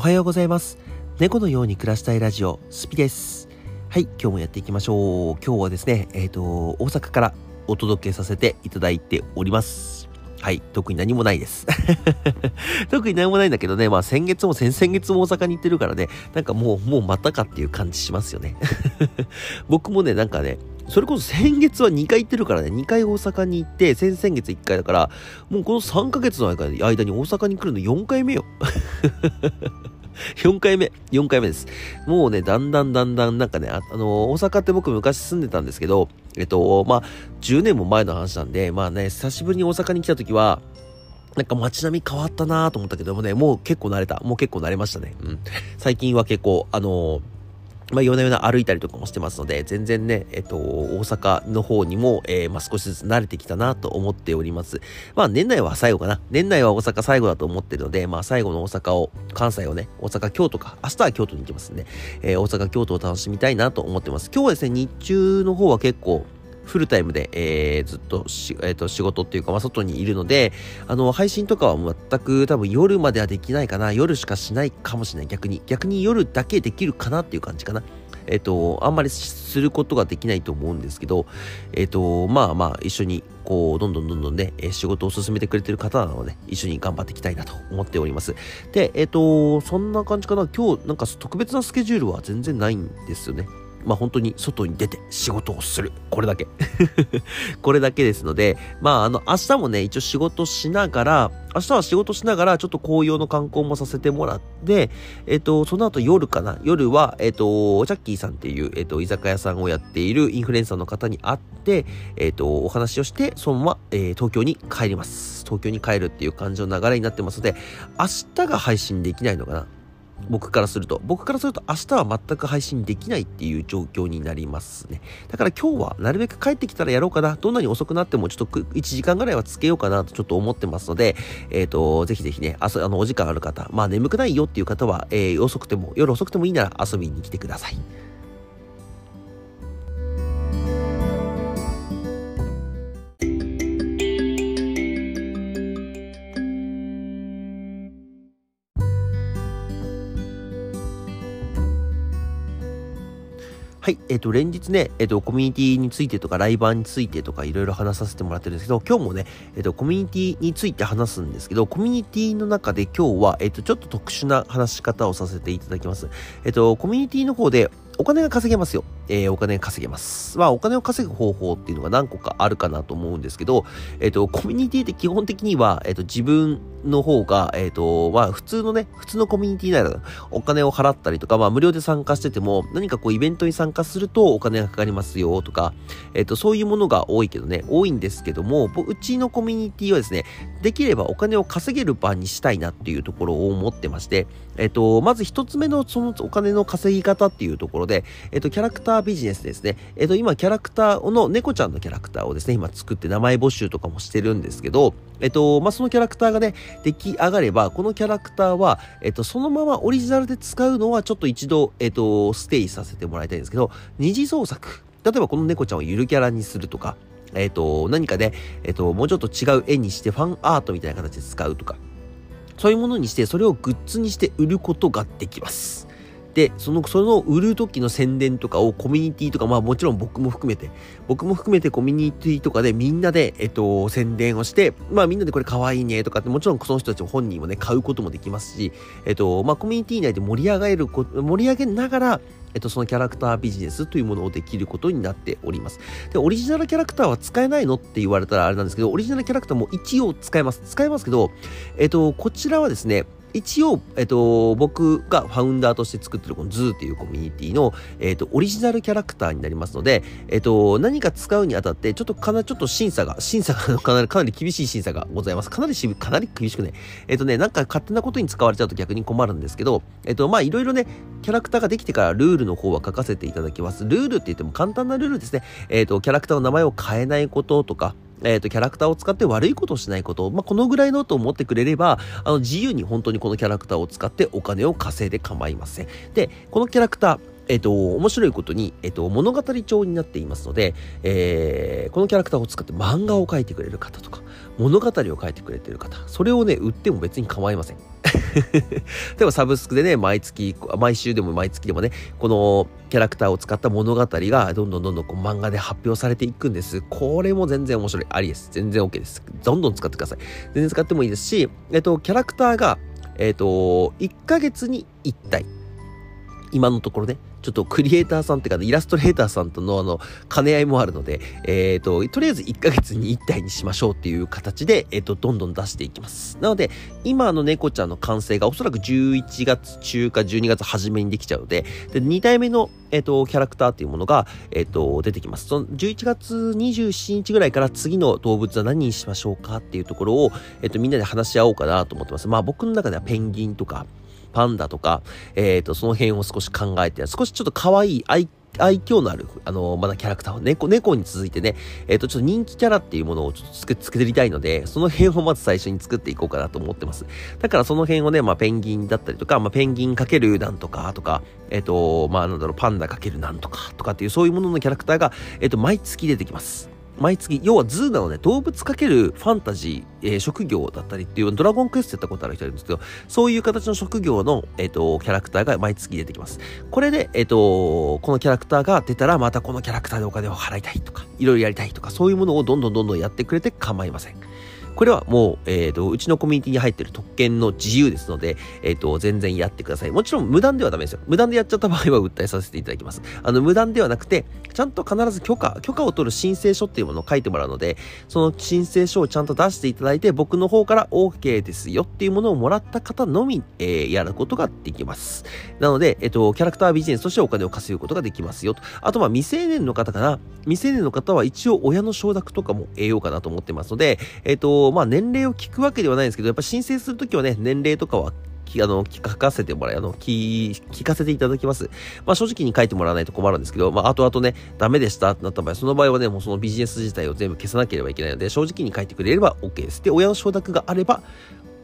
おはようございます。猫のように暮らしたいラジオ、スピです。はい、今日もやっていきましょう。今日はですね、えっ、と、大阪からお届けさせていただいております。はい、特に何もないです。特に何もないんだけどね、まあ先月も先々月も大阪に行ってるからね、なんかもう、もうまたかっていう感じしますよね。僕もね、なんかね、それこそ先月は2回行ってるからね、2回大阪に行って、先々月1回だから、もうこの3ヶ月の間に大阪に来るの4回目よ。4回目、4回目です。もうね、だんだんだんだん、なんかね、あ、あのー大阪って僕昔住んでたんですけど、えっと、まあ、10年も前の話なんで、まあね、久しぶりに大阪に来た時は、なんか街並み変わったなと思ったけどもね、もう結構慣れた。もう結構慣れましたね。うん。最近は結構、あのーまあ、夜な夜な歩いたりとかもしてますので、全然ね、えっと、大阪の方にも、えーまあ、少しずつ慣れてきたなと思っております。まあ、年内は最後かな。年内は大阪最後だと思ってるので、まあ、最後の大阪を、関西をね、大阪、京都か、明日は京都に行きますんで、えー大阪、京都を楽しみたいなと思ってます。今日はですね、日中の方は結構、フルタイムで、えーずっとし、えーと仕事っていうか、まあ、外にいるので、あの、配信とかは全く多分夜まではできないかな。夜しかしないかもしれない。逆に。逆に夜だけできるかなっていう感じかな。えっ、と、あんまりすることができないと思うんですけど、えっ、と、まあまあ、一緒に、こう、どんどんどんどんね、仕事を進めてくれてる方なので、一緒に頑張っていきたいなと思っております。で、えっ、と、そんな感じかな。今日、なんか特別なスケジュールは全然ないんですよね。まあ本当に外に出て仕事をする。これだけ。これだけですので、まああの明日もね、一応仕事しながら、明日は仕事しながらちょっと紅葉の観光もさせてもらって、えっ、と、その後夜かな。夜は、えっ、と、ジャッキーさんっていう、えっ、と、居酒屋さんをやっているインフルエンサーの方に会って、えっ、と、お話をして、そのまま、えー東京に帰ります。東京に帰るっていう感じの流れになってますので、明日が配信できないのかな。僕からすると。僕からすると明日は全く配信できないっていう状況になりますね。だから今日はなるべく帰ってきたらやろうかな。どんなに遅くなってもちょっと1時間ぐらいはつけようかなとちょっと思ってますので、えっ、と、ぜひぜひね、あそあの、お時間ある方、まあ眠くないよっていう方は、えー遅くても、夜遅くてもいいなら遊びに来てください。はい、えっ、と、連日ね、えっ、と、コミュニティについてとか、ライバーについてとか、いろいろ話させてもらってるんですけど、今日もね、えっ、と、コミュニティについて話すんですけど、コミュニティの中で今日は、えっ、と、ちょっと特殊な話し方をさせていただきます。えっ、と、コミュニティの方で、お金が稼げますよ。えーお金が稼げます。まあ、お金を稼ぐ方法っていうのが何個かあるかなと思うんですけど、えっ、と、コミュニティって基本的には、えっ、と、自分の方が、えっ、と、まあ、普通のね、普通のコミュニティなら、お金を払ったりとか、まあ、無料で参加してても、何かこう、イベントに参加するとお金がかかりますよとか、えっ、と、そういうものが多いけどね、多いんですけども、うちのコミュニティはですね、できればお金を稼げる場にしたいなっていうところを思ってまして、えっ、と、まず一つ目のそのお金の稼ぎ方っていうところで、えっ、と、キャラクタービジネスですね。えっ、と、今、キャラクターの、猫ちゃんのキャラクターをですね、今作って名前募集とかもしてるんですけど、えっ、と、まあ、そのキャラクターがね、出来上がれば、このキャラクターは、えっ、と、そのままオリジナルで使うのは、ちょっと一度、えっ、と、ステイさせてもらいたいんですけど、二次創作。例えば、この猫ちゃんをゆるキャラにするとか、えっ、と、何かで、えっ、と、もうちょっと違う絵にして、ファンアートみたいな形で使うとか、そういうものにして、それをグッズにして売ることができます。で、その、その売る時の宣伝とかをコミュニティとか、まあもちろん僕も含めて、僕も含めてコミュニティとかでみんなで、えっと、宣伝をして、まあみんなでこれ可愛いねとかって、もちろんその人たち本人もね、買うこともできますし、えっと、まあコミュニティ内で盛り上げるこ、盛り上げながら、えっと、そのキャラクタービジネスというものをできることになっております。で、オリジナルキャラクターは使えないのって言われたらあれなんですけど、オリジナルキャラクターも一応使えます。使えますけど、えっと、こちらはですね、一応、えっと、僕がファウンダーとして作ってるこの Zoo っていうコミュニティの、えっと、オリジナルキャラクターになりますので、えっと、何か使うにあたって、ちょっとかな、ちょっと審査が、審査がかなり、かなり厳しい審査がございます。かなりし、かなり厳しくね。えっとね、なんか勝手なことに使われちゃうと逆に困るんですけど、えっと、まあ、いろいろね、キャラクターができてからルールの方は書かせていただきます。ルールって言っても簡単なルールですね。えっと、キャラクターの名前を変えないこととか、えっ、と、キャラクターを使って悪いことをしないこと、まあ、このぐらいのと思ってくれれば、あの、自由に本当にこのキャラクターを使ってお金を稼いで構いません。で、このキャラクター、えっ、と、面白いことに、えっ、と、物語調になっていますので、えーこのキャラクターを使って漫画を描いてくれる方とか、物語を書いてくれてる方、それをね、売っても別に構いません。例えばサブスクでね、毎月、毎週でも毎月でもね、このキャラクターを使った物語がどんどんどんどんこう漫画で発表されていくんです。これも全然面白い。ありです。全然 OK です。どんどん使ってください。全然使ってもいいですし、えっと、キャラクターが、えっと、1ヶ月に1体。今のところね、ちょっとクリエイターさんっていうか、イラストレーターさんとのあの、兼ね合いもあるので、えっ、ー、と、とりあえず1ヶ月に1体にしましょうっていう形で、えっ、ー、と、どんどん出していきます。なので、今の猫ちゃんの完成がおそらく11月中か12月初めにできちゃうので、で、2体目の、えっ、ー、と、キャラクターっていうものが、えっ、と、出てきます。その11月27日ぐらいから次の動物は何にしましょうかっていうところを、えっ、と、みんなで話し合おうかなと思ってます。まあ僕の中ではペンギンとか、パンダとか、えっ、ー、と、その辺を少し考えて、少しちょっと可愛い愛愛嬌のある、あのまだキャラクターを、猫、猫に続いてね、えっ、ー、と、ちょっと人気キャラっていうものをちょっと作作りたいので、その辺をまず最初に作っていこうかなと思ってます。だからその辺をね、まあ、ペンギンだったりとか、まあ、ペンギンかけるなんとかとか、えっ、ー、と、まあ、なんだろう、パンダかけるなんとかとかっていう、そういうもののキャラクターが、えっ、と、毎月出てきます。毎月、要は Zoo なので動物かけるファンタジー、えー、職業だったりっていう、ドラゴンクエストやったことある人いるんですけど、そういう形の職業の、えっ、ー、と、キャラクターが毎月出てきます。これで、えっ、ー、と、このキャラクターが出たら、またこのキャラクターでお金を払いたいとか、いろいろやりたいとか、そういうものをどんどんどんどんやってくれて構いません。これはもう、えっ、ー、と、うちのコミュニティに入ってる特権の自由ですので、えっ、ー、と、全然やってください。もちろん無断ではダメですよ。無断でやっちゃった場合は訴えさせていただきます。あの、無断ではなくて、ちゃんと必ず許可、許可を取る申請書っていうものを書いてもらうので、その申請書をちゃんと出していただいて、僕の方から OK ですよっていうものをもらった方のみ、えー、やることができます。なので、えっ、と、キャラクタービジネスとしてお金を稼ぐことができますよと。あと、まあ、未成年の方かな。未成年の方は一応親の承諾とかも得ようかなと思ってますので、えっ、と、まあ、年齢を聞くわけではないんですけど、やっぱ申請するときはね、年齢とかはあの、聞かせてもらい、あの、聞、聞かせていただきます。まあ、正直に書いてもらわないと困るんですけど、まあ、後々ね、ダメでしたってなった場合、その場合はね、もうそのビジネス自体を全部消さなければいけないので、正直に書いてくれれば OK です。で、親の承諾があれば、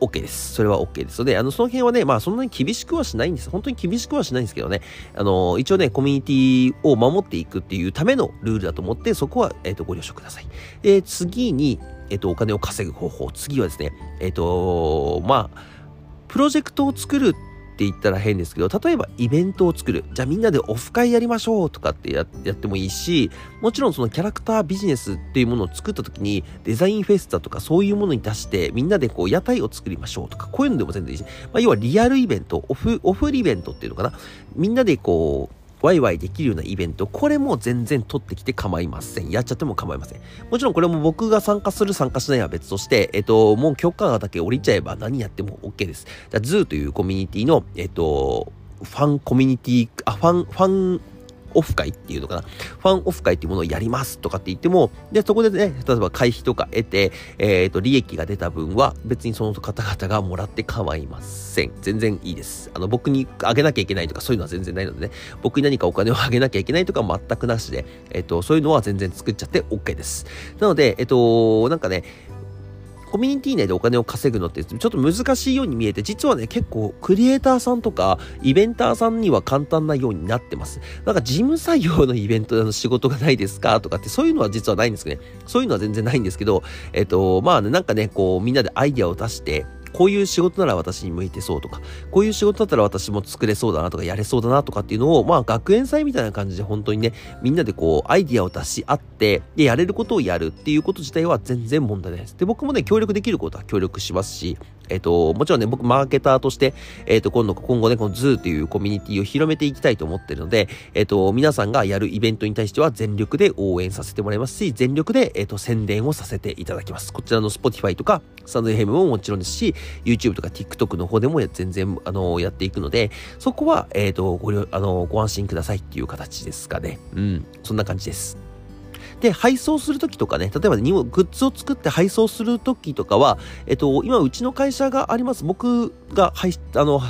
OK です。それは OK ですので、あの、その辺はね、まあそんなに厳しくはしないんです。本当に厳しくはしないんですけどね、あの、一応ね、コミュニティを守っていくっていうためのルールだと思って、そこは、えっ、ー、と、ご了承ください。で、次に、えっ、と、お金を稼ぐ方法。次はですね、えっ、と、まあ、プロジェクトを作るって言ったら変ですけど、例えばイベントを作る。じゃあみんなでオフ会やりましょうとかってやってもいいし、もちろんそのキャラクタービジネスっていうものを作った時にデザインフェスタとかそういうものに出してみんなでこう屋台を作りましょうとか、こういうのでも全然いいし、まあ、要はリアルイベント、オフ、オフイベントっていうのかな。みんなでこう、ワイワイできるようなイベント、これも全然取ってきて構いません。やっちゃっても構いません。もちろんこれも僕が参加する参加しないは別として、えっと、もう許可だけ降りちゃえば何やっても OK です。じゃ Zoo というコミュニティの、えっと、ファンコミュニティ、あ、ファン、ファン、オフ会っていうのかな？ファンオフ会っていうものをやりますとかって言っても、で、そこでね、例えば会費とか得て、えっ、ー、と、利益が出た分は別にその方々がもらって構いません。全然いいです。あの、僕にあげなきゃいけないとかそういうのは全然ないのでね、僕に何かお金をあげなきゃいけないとか全くなしで、えっ、ー、と、そういうのは全然作っちゃって OK です。なので、えっ、ー、と、なんかね、コミュニティ内でお金を稼ぐのってちょっと難しいように見えて、実はね、結構クリエイターさんとかイベンターさんには簡単なようになってます。なんか事務作業のイベントの仕事がないですかとかってそういうのは実はないんですけどね。そういうのは全然ないんですけど、えっと、まあね、なんかね、こうみんなでアイデアを出して、こういう仕事なら私に向いてそうとか、こういう仕事だったら私も作れそうだなとか、やれそうだなとかっていうのを、まあ学園祭みたいな感じで本当にね、みんなでこう、アイディアを出し合って、で、やれることをやるっていうこと自体は全然問題ないです。で、僕もね、協力できることは協力しますし、えっ、と、もちろんね、僕、マーケターとして、えっ、と、今度、今後ね、この Zoo っていうコミュニティを広めていきたいと思ってるので、えっ、と、皆さんがやるイベントに対しては全力で応援させてもらいますし、全力で、えっ、と、宣伝をさせていただきます。こちらの Spotify とか、 stand.fm ももちろんですし、YouTube とか TikTok の方でも全然、あの、やっていくので、そこは、えっ、と、ご、あの、ご安心くださいっていう形ですかね。うん、そんな感じです。で、配送するときとかね、例えば、ね、グッズを作って配送するときとかは、えっと、今、うちの会社があります。僕が、はい、あの、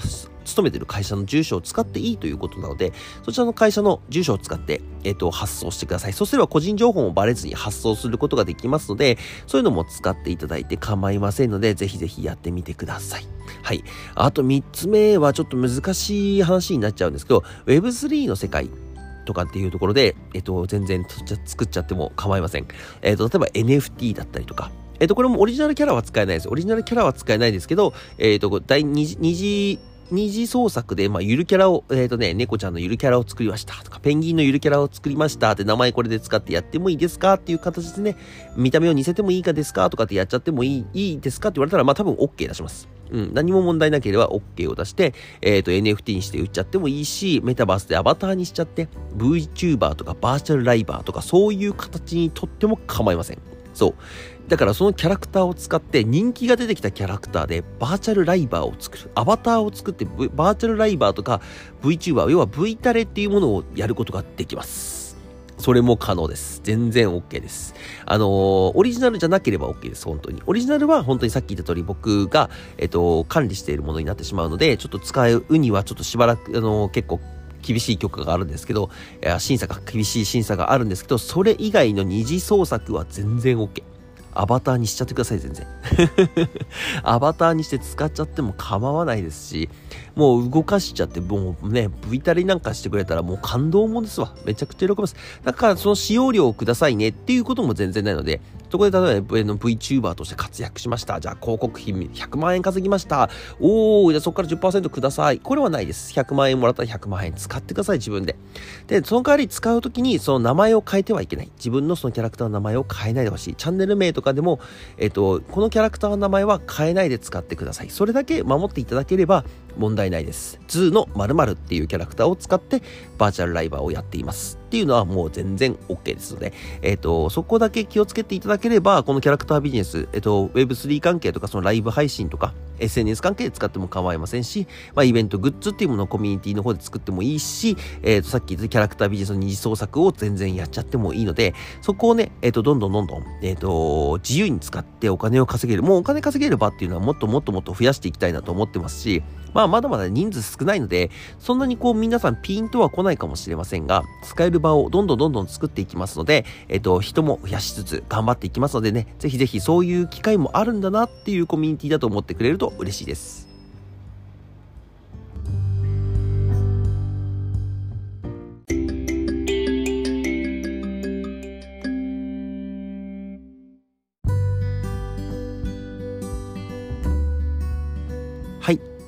勤めてる会社の住所を使っていいということなので、そちらの会社の住所を使って、えっ、と、発送してください。そうすれば個人情報もバレずに発送することができますので、そういうのも使っていただいて構いませんので、ぜひぜひやってみてください。はい。あと3つ目はちょっと難しい話になっちゃうんですけど、Web3 の世界とかっていうところで、えっと、全然作っちゃっても構いません。えっと、例えば NFT だったりとか、えっ、と、これもオリジナルキャラは使えないです。オリジナルキャラは使えないですけど、えっ、と、第2次、2次、二次創作で、まあ、ゆるキャラを、えっ、ー、とね、猫ちゃんのゆるキャラを作りました。とか、ペンギンのゆるキャラを作りました。って名前これで使ってやってもいいですか？っていう形でね、見た目を似せてもいいかですか？とかってやっちゃってもいい、いいですか？って言われたら、まあ多分 OK 出します。うん、何も問題なければ OK を出して、えっ、ー、と、NFT にして売っちゃってもいいし、メタバースでアバターにしちゃって、VTuber とかバーチャルライバーとかそういう形にとっても構いません。そう。だからそのキャラクターを使って人気が出てきたキャラクターでバーチャルライバーを作る。アバターを作って、v、バーチャルライバーとか VTuber、要は V タレっていうものをやることができます。それも可能です。全然 OK です。あのー、オリジナルじゃなければ OK です。本当に。オリジナルは本当にさっき言った通り僕が、えっと、管理しているものになってしまうので、ちょっと使うにはちょっとしばらく、あのー、結構厳しい許可があるんですけど、審査が、厳しい審査があるんですけど、それ以外の二次創作は全然 OK。アバターにしちゃってください、全然。アバターにして使っちゃっても構わないですし、もう動かしちゃって、もうね、V タリなんかしてくれたらもう感動もんですわ。めちゃくちゃ喜びます。だからその使用料をくださいねっていうことも全然ないので、そこで例えば、VTuber として活躍しました。じゃあ広告費100万円稼ぎました。おー、じゃあそこから10%ください。これはないです。100万円もらったら100万円使ってください、自分で。で、その代わり使うときにその名前を変えてはいけない。自分のそのキャラクターの名前を変えないでほしい。チャンネル名とかでも、えっと、このキャラクターの名前は変えないで使ってください。それだけ守っていただければ問題ないです。 Zoo の〇〇っていうキャラクターを使ってバーチャルライバーをやっています。っていうのはもう全然 OK ですので、えっ、ー、と、そこだけ気をつけていただければ、このキャラクタービジネス、えっ、ー、と、Web3 関係とかそのライブ配信とか、SNS 関係で使っても構いませんし、まあ、イベントグッズっていうものをコミュニティの方で作ってもいいし、えっ、ー、と、さっき言ったキャラクタービジネスの二次創作を全然やっちゃってもいいので、そこをね、えっ、と、どんどんどんどん、えっ、と、自由に使ってお金を稼げる、もうお金稼げる場っていうのはもっともっともっと増やしていきたいなと思ってますし、まあ、まだまだ人数少ないので、そんなにこう皆さんピンとは来ないかもしれませんが、使える場をどんどんどんどん作っていきますので、えっ、と、人も増やしつつ頑張っていきますのでね、ぜひぜひそういう機会もあるんだなっていうコミュニティだと思ってくれると嬉しいです。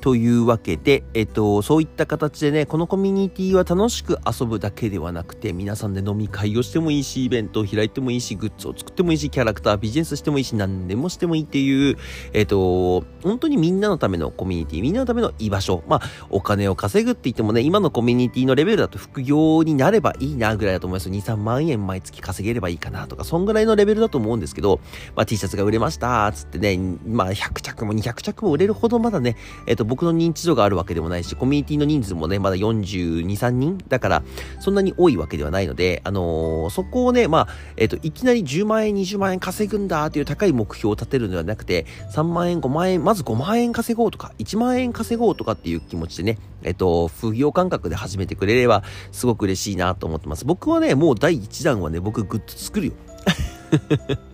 というわけで、えっと、そういった形でね、このコミュニティは楽しく遊ぶだけではなくて、皆さんで飲み会をしてもいいし、イベントを開いてもいいし、グッズを作ってもいいし、キャラクタービジネスしてもいいし、何でもしてもいいっていう、えっと、本当にみんなのためのコミュニティ、みんなのための居場所。まあ、お金を稼ぐって言ってもね、今のコミュニティのレベルだと副業になればいいなぐらいだと思います。2、3万円毎月稼げればいいかなとか、そんぐらいのレベルだと思うんですけど、まあ、T シャツが売れました、つってね、まあ、100着も200着も売れるほどまだね、えっと、僕の認知度があるわけでもないし、コミュニティの人数もね、まだ42、3人だから、そんなに多いわけではないので、あのー、そこをね、まあ、えっ、ー、と、いきなり10万円、20万円稼ぐんだっていう高い目標を立てるのではなくて、3万円、5万円、まず5万円稼ごうとか、1万円稼ごうとかっていう気持ちでね、えっ、ー、と、副業感覚で始めてくれれば、すごく嬉しいなと思ってます。僕はね、もう第1弾はね、僕グッズ作るよ。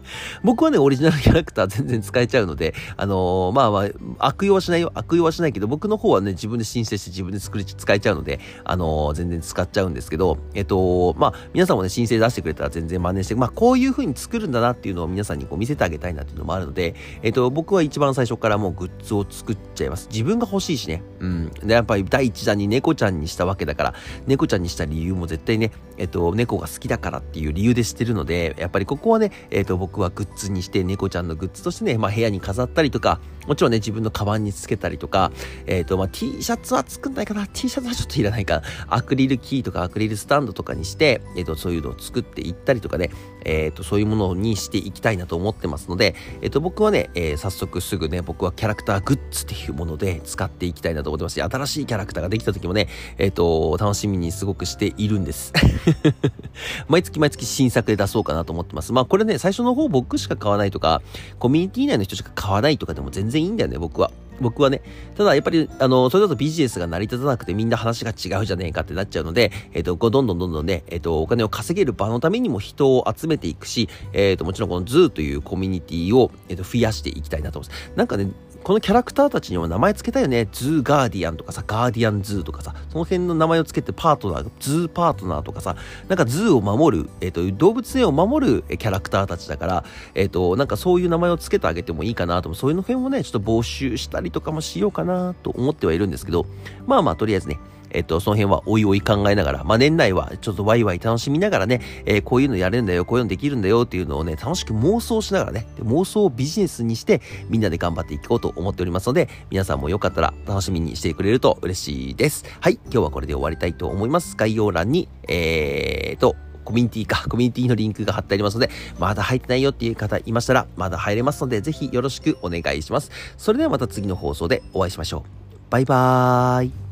僕はね、オリジナルキャラクター全然使えちゃうので、あのー、まあまあ、悪用はしないよ。悪用はしないけど、僕の方はね、自分で申請して自分で作り、使えちゃうので、あのー、全然使っちゃうんですけど、えっと、まあ、皆さんもね、申請出してくれたら全然真似して、まあ、こういう風に作るんだなっていうのを皆さんにこう見せてあげたいなっていうのもあるので、えっと、僕は一番最初からもうグッズを作っちゃいます。自分が欲しいしね。うん。で、やっぱり第一弾に猫ちゃんにしたわけだから、猫ちゃんにした理由も絶対ね、えっと、猫が好きだからっていう理由でしてるので、やっぱりここはね、えっと、僕はグッズにして、猫ちゃんのグッズとしてね、まあ部屋に飾ったりとか、もちろんね、自分のカバンにつけたりとか、えっ、ー、と、まあ T シャツは作んないかな ?T シャツはちょっといらないかアクリルキーとかアクリルスタンドとかにして、えっ、ー、と、そういうのを作っていったりとかね、えっ、ー、と、そういうものにしていきたいなと思ってますので、えっ、と、僕はね、え早速すぐね、僕はキャラクターグッズっていうもので使っていきたいなと思ってますし、新しいキャラクターができた時もね、えっ、と、楽しみにすごくしているんです。毎月毎月新作で出そうかなと思ってます。まあこれね、最初の方僕しか買わないとか、コミュニティ内の人しか買わないとかでも全然いいんだよね、僕は。僕はね、ただやっぱり、あの、それだとビジネスが成り立たなくてみんな話が違うじゃねえかってなっちゃうので、えっ、ー、と、こうどんどんどんどんね、えっ、ー、と、お金を稼げる場のためにも人を集めていくし、えっ、ー、と、もちろんこのズーというコミュニティを、えっ、と、増やしていきたいなと思います。なんかね、このキャラクターたちにも名前付けたよね。ズーガーディアンとかさ、ガーディアンズーとかさ、その辺の名前を付けてパートナー、ズーパートナーとかさ、なんかズーを守る、えっ、ー、と、動物園を守るキャラクターたちだから、えっ、ー、と、なんかそういう名前を付けてあげてもいいかなとそういうの辺もね、ちょっと募集したりとかもしようかなと思ってはいるんですけど、まあまあ、とりあえずね、えっと、その辺はおいおい考えながら、まあ、年内はちょっとワイワイ楽しみながらね、えー、こういうのやれるんだよ、こういうのできるんだよっていうのをね、楽しく妄想しながらね、妄想をビジネスにして、みんなで頑張っていこうと思っておりますので、皆さんもよかったら楽しみにしてくれると嬉しいです。はい、今日はこれで終わりたいと思います。概要欄に、えーと、コミュニティか、コミュニティのリンクが貼ってありますので、まだ入ってないよっていう方いましたら、まだ入れますので、ぜひよろしくお願いします。それではまた次の放送でお会いしましょう。バイバーイ。